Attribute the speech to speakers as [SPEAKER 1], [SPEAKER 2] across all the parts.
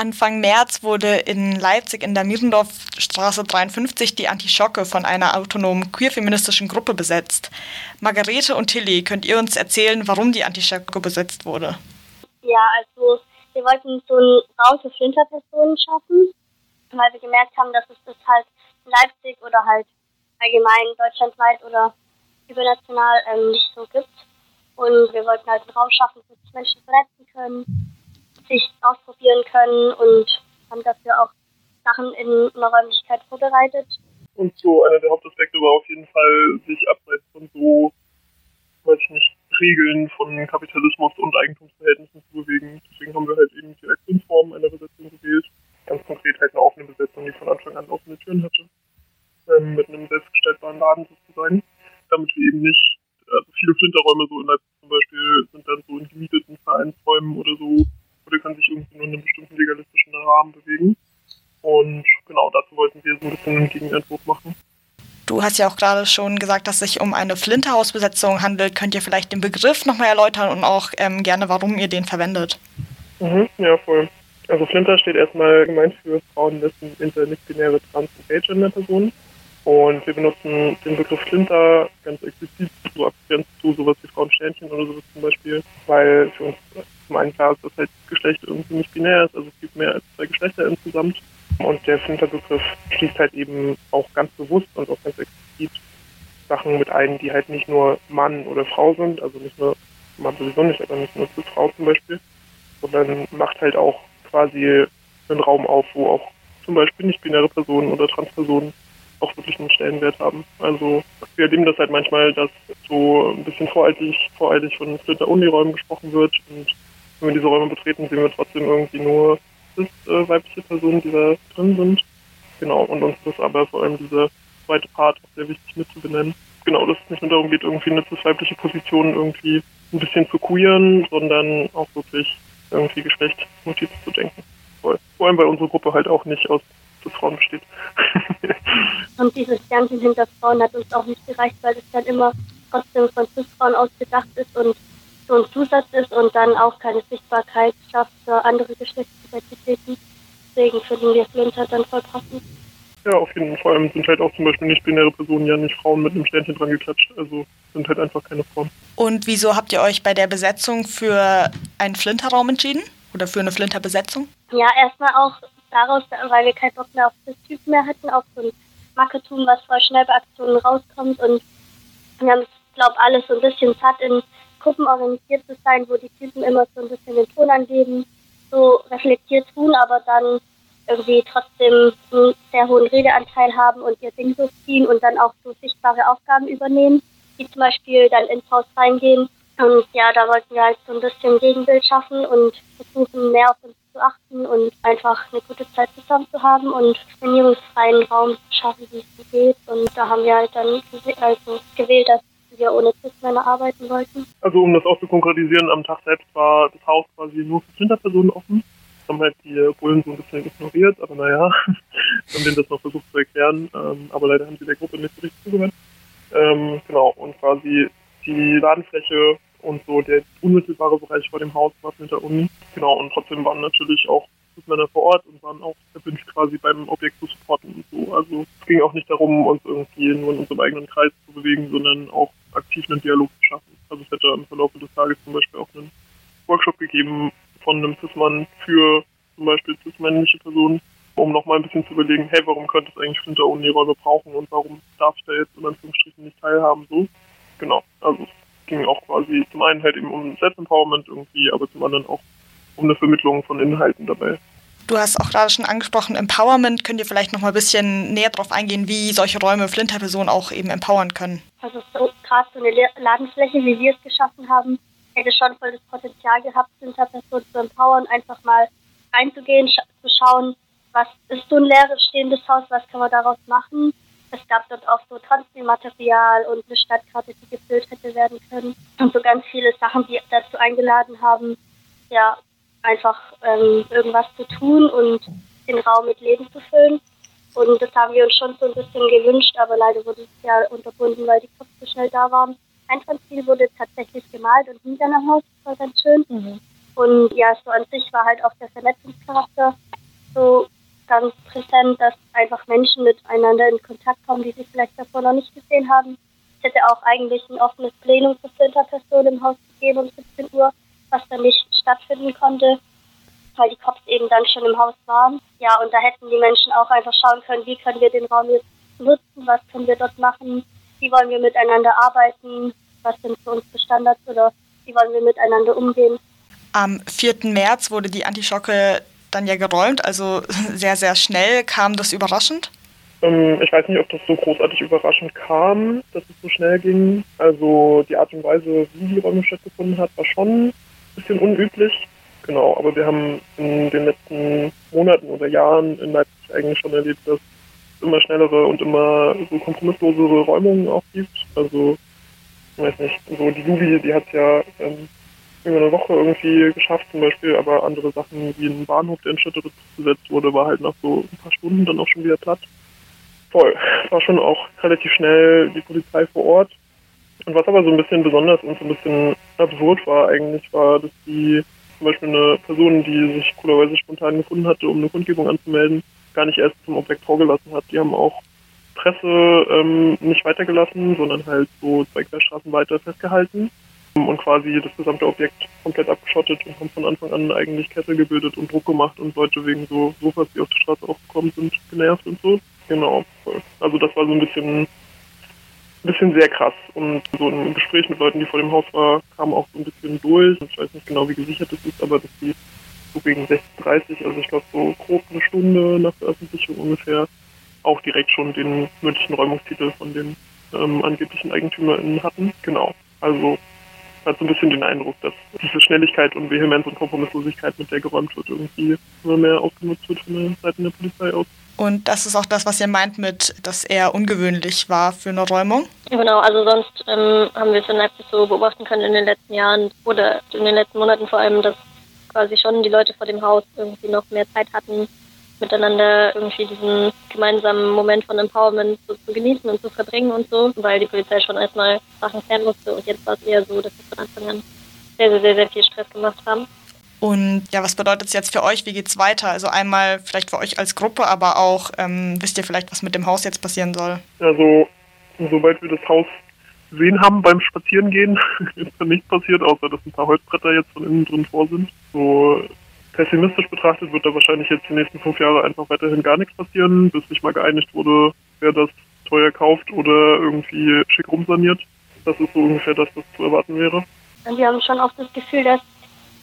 [SPEAKER 1] Anfang März wurde in Leipzig in der Mierendorfstraße 53 die Antischocke von einer autonomen queer-feministischen Gruppe besetzt. Margarete und Tilly, könnt ihr uns erzählen, warum die Antischocke besetzt wurde?
[SPEAKER 2] Ja, also wir wollten so einen Raum für Flinterpersonen schaffen, weil wir gemerkt haben, dass es das halt in Leipzig oder halt allgemein deutschlandweit oder übernational ähm, nicht so gibt. Und wir wollten halt einen Raum schaffen, wo sich Menschen verletzen können, sich ausprobieren können und haben dafür auch Sachen in einer Räumlichkeit vorbereitet.
[SPEAKER 3] Und so einer der Hauptaspekte war auf jeden Fall, sich abseits von so, weiß ich nicht, Regeln von Kapitalismus und Eigentumsverhältnissen zu bewegen. Deswegen haben wir halt eben die Aktionsform einer Besetzung gewählt. Ganz konkret halt eine offene Besetzung, die von Anfang an offene Türen hatte. Ähm, mit einem selbstgestaltbaren Laden sozusagen. Damit wir eben nicht, also viele Flinterräume so in Leipzig zum Beispiel sind dann so in gemieteten Vereinsräumen oder so oder kann sich irgendwie nur in einem bestimmten legalistischen Rahmen bewegen. Und wollten wir so ein bisschen einen Gegenentwurf machen.
[SPEAKER 1] Du hast ja auch gerade schon gesagt, dass es sich um eine Flinterhausbesetzung handelt. Könnt ihr vielleicht den Begriff nochmal erläutern und auch ähm, gerne, warum ihr den verwendet?
[SPEAKER 3] Mhm, ja, voll. Also Flinter steht erstmal gemeint für Frauen, Lesben, Inter, nicht-binäre, Trans- und Gay-Gender-Personen. Und wir benutzen den Begriff Flinter ganz explizit, so abgrenzt zu sowas wie Frauensternchen oder sowas zum Beispiel, weil für uns zum einen klar ist, dass halt Geschlecht irgendwie nicht binär ist, also es gibt mehr als zwei Geschlechter insgesamt. Und der Flinterbegriff schließt halt eben auch ganz bewusst und auch ganz explizit Sachen mit ein, die halt nicht nur Mann oder Frau sind, also nicht nur Mann sowieso nicht, aber nicht nur zu Frau zum Beispiel, sondern macht halt auch quasi einen Raum auf, wo auch zum Beispiel nicht-binäre Personen oder Transpersonen auch wirklich einen Stellenwert haben. Also wir erleben das halt manchmal, dass so ein bisschen voreilig, voreilig von Flitter-Uni-Räumen gesprochen wird und wenn wir diese Räume betreten, sehen wir trotzdem irgendwie nur cis äh, weibliche Personen, die da drin sind. Genau, und uns ist aber vor allem dieser zweite Part auch sehr wichtig mitzubenennen. Genau, dass es nicht nur darum geht, irgendwie eine weibliche Position irgendwie ein bisschen zu queeren, sondern auch wirklich irgendwie Geschlechtmotiv zu denken. Voll. Vor allem, weil unsere Gruppe halt auch nicht aus cis Frauen besteht.
[SPEAKER 2] und dieses Sternchen hinter Frauen hat uns auch nicht gereicht, weil es dann immer trotzdem von cis Frauen ausgedacht ist und so ein Zusatz ist und dann auch keine Sichtbarkeit schafft für andere Geschlechtsidentitäten. Deswegen finden wir Flinter dann voll passend.
[SPEAKER 3] Ja, auf jeden Fall. Vor allem sind halt auch zum Beispiel nicht-binäre Personen ja nicht Frauen mit einem Sternchen dran geklatscht. Also sind halt einfach keine Frauen.
[SPEAKER 1] Und wieso habt ihr euch bei der Besetzung für einen Flinterraum entschieden? Oder für eine Flinterbesetzung?
[SPEAKER 2] Ja, erstmal auch daraus, weil wir keinen Bock mehr auf das Typ mehr hatten, auf so ein Marketum, was voll schnell bei Aktionen rauskommt. Und wir haben, glaube ich, alles so ein bisschen satt in Gruppen organisiert zu sein, wo die Typen immer so ein bisschen den Ton angeben, so reflektiert tun, aber dann irgendwie trotzdem einen sehr hohen Redeanteil haben und ihr Ding durchziehen und dann auch so sichtbare Aufgaben übernehmen, die zum Beispiel dann ins Haus reingehen. Und ja, da wollten wir halt so ein bisschen Gegenbild schaffen und versuchen, mehr auf uns zu achten und einfach eine gute Zeit zusammen zu haben und einen jungsfreien Raum zu schaffen, wie es geht. Und da haben wir halt dann also gewählt, dass wir ohne Cis-Männer arbeiten wollten.
[SPEAKER 3] Also um das auch zu konkretisieren, am Tag selbst war das Haus quasi nur für Flinterpersonen offen. Haben halt die Bullen so ein bisschen ignoriert, aber naja, haben denen das noch versucht zu erklären, ähm, aber leider haben sie der Gruppe nicht so richtig zugehört. Ähm, genau, und quasi die Ladenfläche und so der unmittelbare Bereich vor dem Haus war hinter Uni. Genau, und trotzdem waren natürlich auch Männer vor Ort und waren auch erwünscht, quasi beim Objekt zu supporten und so. Also es ging auch nicht darum, uns irgendwie nur in unserem eigenen Kreis zu bewegen, sondern auch aktiv einen Dialog zu schaffen. Also es hätte im Verlauf des Tages zum Beispiel auch einen Workshop gegeben von einem Cis-Mann für zum Beispiel cis-männliche Personen, um nochmal ein bisschen zu überlegen, hey, warum könnte es eigentlich Flinter Uni-Räume brauchen und warum darf ich da jetzt in Anführungsstrichen nicht teilhaben, so. Genau, also es ging auch quasi zum einen halt eben um Self-Empowerment irgendwie, aber zum anderen auch um eine Vermittlung von Inhalten dabei.
[SPEAKER 1] Du hast auch gerade schon angesprochen, Empowerment. Könnt ihr vielleicht noch mal ein bisschen näher darauf eingehen, wie solche Räume Flinterpersonen auch eben empowern können?
[SPEAKER 2] Also so, gerade so eine Ladenfläche, wie wir es geschaffen haben, hätte schon voll das Potenzial gehabt, Flinterpersonen zu empowern, einfach mal reinzugehen, sch zu schauen, was ist so ein leeres stehendes Haus, was kann man daraus machen. Es gab dort auch so Transfermaterial und eine Stadtkarte, die gefüllt hätte werden können. Und so ganz viele Sachen, die dazu eingeladen haben, ja, einfach ähm, irgendwas zu tun und den Raum mit Leben zu füllen. Und das haben wir uns schon so ein bisschen gewünscht, aber leider wurde es ja unterbunden, weil die Köpfe so schnell da waren. Ein Ziel wurde tatsächlich gemalt und Haus, das war ganz schön. Mhm. Und ja, so an sich war halt auch der Vernetzungscharakter so ganz präsent, dass einfach Menschen miteinander in Kontakt kommen, die sich vielleicht davor noch nicht gesehen haben. Es hätte auch eigentlich ein offenes Plenum für Flinterpersonen im Haus gegeben um 17 Uhr, was dann nicht stattfinden konnte, weil die Cops eben dann schon im Haus waren. Ja, und da hätten die Menschen auch einfach schauen können, wie können wir den Raum jetzt nutzen, was können wir dort machen, wie wollen wir miteinander arbeiten, was sind für uns die Standards oder wie wollen wir miteinander umgehen.
[SPEAKER 1] Am 4. März wurde die Antischocke dann ja geräumt, also sehr, sehr schnell. Kam das überraschend?
[SPEAKER 3] Ähm, ich weiß nicht, ob das so großartig überraschend kam, dass es so schnell ging. Also die Art und Weise, wie die Räumung stattgefunden hat, war schon bisschen unüblich. Genau, aber wir haben in den letzten Monaten oder Jahren in Leipzig eigentlich schon erlebt, dass es immer schnellere und immer so kompromisslosere Räumungen auch gibt. Also, ich weiß nicht, so die Juvi, die hat ja ähm, über eine Woche irgendwie geschafft, zum Beispiel, aber andere Sachen wie ein Bahnhof, der in Städteritz besetzt wurde, war halt nach so ein paar Stunden dann auch schon wieder platt. Voll. War schon auch relativ schnell die Polizei vor Ort. Und was aber so ein bisschen besonders und so ein bisschen absurd war eigentlich, war, dass die zum Beispiel eine Person, die sich coolerweise spontan gefunden hatte, um eine Kundgebung anzumelden, gar nicht erst zum Objekt vorgelassen hat. Die haben auch Presse ähm, nicht weitergelassen, sondern halt so zwei Querstraßen weiter festgehalten und quasi das gesamte Objekt komplett abgeschottet und haben von Anfang an eigentlich Kette gebildet und Druck gemacht und Leute wegen so Sofas, die auf der Straße aufgekommen sind, genervt und so. Genau. Also das war so ein bisschen ein bisschen sehr krass. Und so ein Gespräch mit Leuten, die vor dem Haus waren, kam auch so ein bisschen durch. Ich weiß nicht genau, wie gesichert das ist, aber dass die so gegen 16.30 also ich glaube so grob eine Stunde nach Veröffentlichung ungefähr, auch direkt schon den mündlichen Räumungstitel von den ähm, angeblichen EigentümerInnen hatten. Genau. Also hat so ein bisschen den Eindruck, dass diese Schnelligkeit und Vehemenz und Kompromisslosigkeit, mit der geräumt wird, irgendwie immer mehr ausgenutzt wird von der Seite der Polizei aus.
[SPEAKER 1] Und das ist auch das, was ihr meint mit, dass er ungewöhnlich war für eine Räumung?
[SPEAKER 4] Genau, also sonst ähm, haben wir es in Leipzig so beobachten können in den letzten Jahren oder in den letzten Monaten vor allem, dass quasi schon die Leute vor dem Haus irgendwie noch mehr Zeit hatten, miteinander irgendwie diesen gemeinsamen Moment von Empowerment so zu genießen und zu verbringen und so, weil die Polizei schon erstmal Sachen klären musste und jetzt war es eher so, dass wir von Anfang an sehr, sehr, sehr, sehr viel Stress gemacht haben.
[SPEAKER 1] Und ja, was bedeutet es jetzt für euch? Wie geht es weiter? Also einmal vielleicht für euch als Gruppe, aber auch ähm, wisst ihr vielleicht, was mit dem Haus jetzt passieren soll?
[SPEAKER 3] Also, sobald wir das Haus gesehen haben beim Spazierengehen, ist da nichts passiert, außer dass ein paar Holzbretter jetzt von innen drin vor sind. So pessimistisch betrachtet wird da wahrscheinlich jetzt die nächsten fünf Jahre einfach weiterhin gar nichts passieren, bis sich mal geeinigt wurde, wer das teuer kauft oder irgendwie schick rumsaniert. Das ist so ungefähr das, was zu erwarten wäre.
[SPEAKER 2] Und wir haben schon auch das Gefühl, dass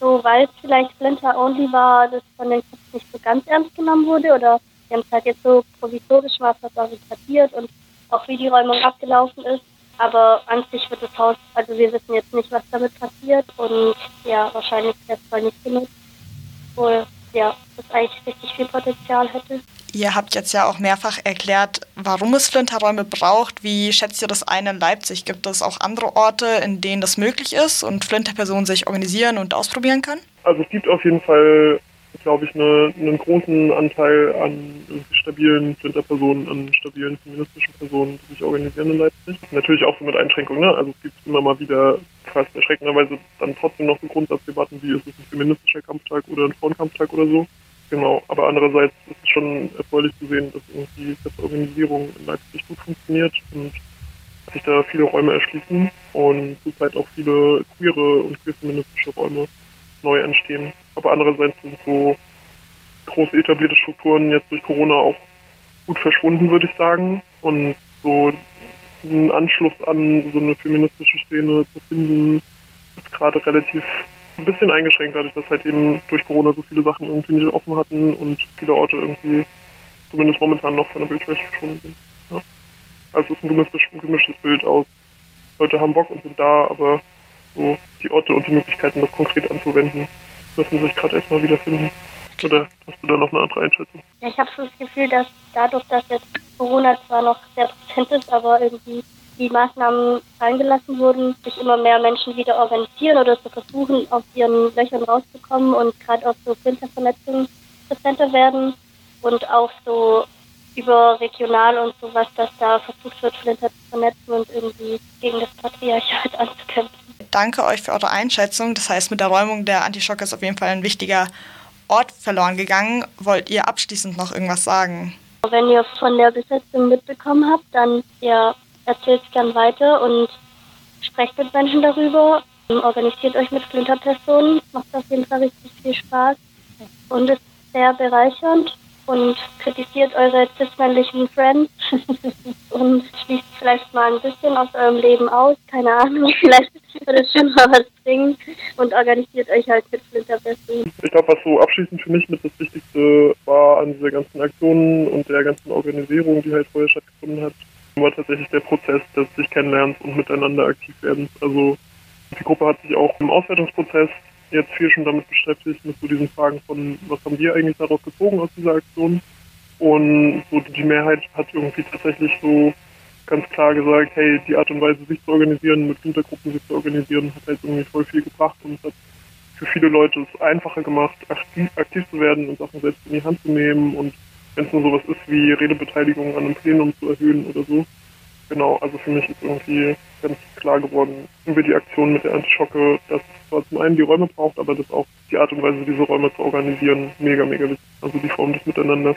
[SPEAKER 2] so, weil es vielleicht Splinter Only war, das von den Kids nicht so ganz ernst genommen wurde oder wir haben es halt jetzt so provisorisch mal passiert und auch wie die Räumung abgelaufen ist. Aber an sich wird das Haus, also wir wissen jetzt nicht, was damit passiert und ja, wahrscheinlich erstmal nicht genutzt obwohl ja, das eigentlich richtig viel Potenzial hätte.
[SPEAKER 1] Ihr habt jetzt ja auch mehrfach erklärt, warum es Flinterräume braucht. Wie schätzt ihr das ein in Leipzig? Gibt es auch andere Orte, in denen das möglich ist und Flinterpersonen sich organisieren und ausprobieren können?
[SPEAKER 3] Also es gibt auf jeden Fall glaube ich, eine, einen großen Anteil an stabilen Flinterpersonen, an stabilen feministischen Personen, die sich organisieren in Leipzig. Natürlich auch so mit Einschränkungen. Ne? Also es gibt immer mal wieder fast erschreckenderweise dann trotzdem noch so Grundsatzdebatten, wie ist es ein feministischer Kampftag oder ein Frauenkampftag oder so. Genau, aber andererseits ist es schon erfreulich zu sehen, dass irgendwie die Organisierung in Leipzig gut funktioniert und sich da viele Räume erschließen und zurzeit auch viele queere und queer-feministische Räume neu entstehen. Aber andererseits sind so große etablierte Strukturen jetzt durch Corona auch gut verschwunden, würde ich sagen. Und so einen Anschluss an so eine feministische Szene zu finden, ist gerade relativ ein bisschen eingeschränkt, dadurch, dass halt eben durch Corona so viele Sachen irgendwie nicht offen hatten und viele Orte irgendwie zumindest momentan noch von der Bildfläche verschwunden sind. Ja. Also es ist ein gemischtes, ein gemischtes Bild aus. Leute haben Bock und sind da, aber so die Orte und die Möglichkeiten, das konkret anzuwenden, müssen sich gerade erstmal wiederfinden. Oder hast du da noch eine andere Einschätzung?
[SPEAKER 2] Ja, ich habe so das Gefühl, dass dadurch, dass jetzt Corona zwar noch sehr präsent ist, aber irgendwie die Maßnahmen eingelassen wurden, sich immer mehr Menschen wieder organisieren oder zu versuchen, aus ihren Löchern rauszukommen und gerade auch so Winterverletzungen präsenter werden und auch so überregional und sowas, dass da versucht wird, Flinter zu vernetzen und irgendwie gegen das
[SPEAKER 1] danke euch für eure Einschätzung. Das heißt, mit der Räumung der Antischock ist auf jeden Fall ein wichtiger Ort verloren gegangen. Wollt ihr abschließend noch irgendwas sagen?
[SPEAKER 2] Wenn ihr von der Besetzung mitbekommen habt, dann ja, erzählt es gern weiter und sprecht mit Menschen darüber. Organisiert euch mit Flinterpersonen. Macht auf jeden Fall richtig viel Spaß und ist sehr bereichernd und kritisiert eure cis-männlichen Friends und schließt vielleicht mal ein bisschen aus eurem Leben aus. Keine Ahnung, vielleicht wird es schon mal was bringen und organisiert euch halt mit Flinterpersonen.
[SPEAKER 3] Ich glaube, was so abschließend für mich mit das Wichtigste war an dieser ganzen Aktionen und der ganzen Organisierung, die halt vorher stattgefunden hat, war tatsächlich der Prozess des sich kennenlernens und miteinander aktiv werden. Also die Gruppe hat sich auch im Auswertungsprozess jetzt viel schon damit beschäftigt, mit so diesen Fragen von, was haben wir eigentlich daraus gezogen aus dieser Aktion? Und so die Mehrheit hat irgendwie tatsächlich so ganz klar gesagt, hey, die Art und Weise, sich zu organisieren, mit Untergruppen sich zu organisieren, hat halt irgendwie voll viel gebracht und hat für viele Leute es einfacher gemacht, aktiv, aktiv zu werden und Sachen selbst in die Hand zu nehmen und wenn es nur sowas ist wie Redebeteiligung an einem Plenum zu erhöhen oder so. Genau, also für mich ist irgendwie ganz klar geworden über die Aktion mit der Antischocke, dass es zwar zum einen die Räume braucht, aber dass auch die Art und Weise, diese Räume zu organisieren, mega, mega wichtig. Also die Form des Miteinanders.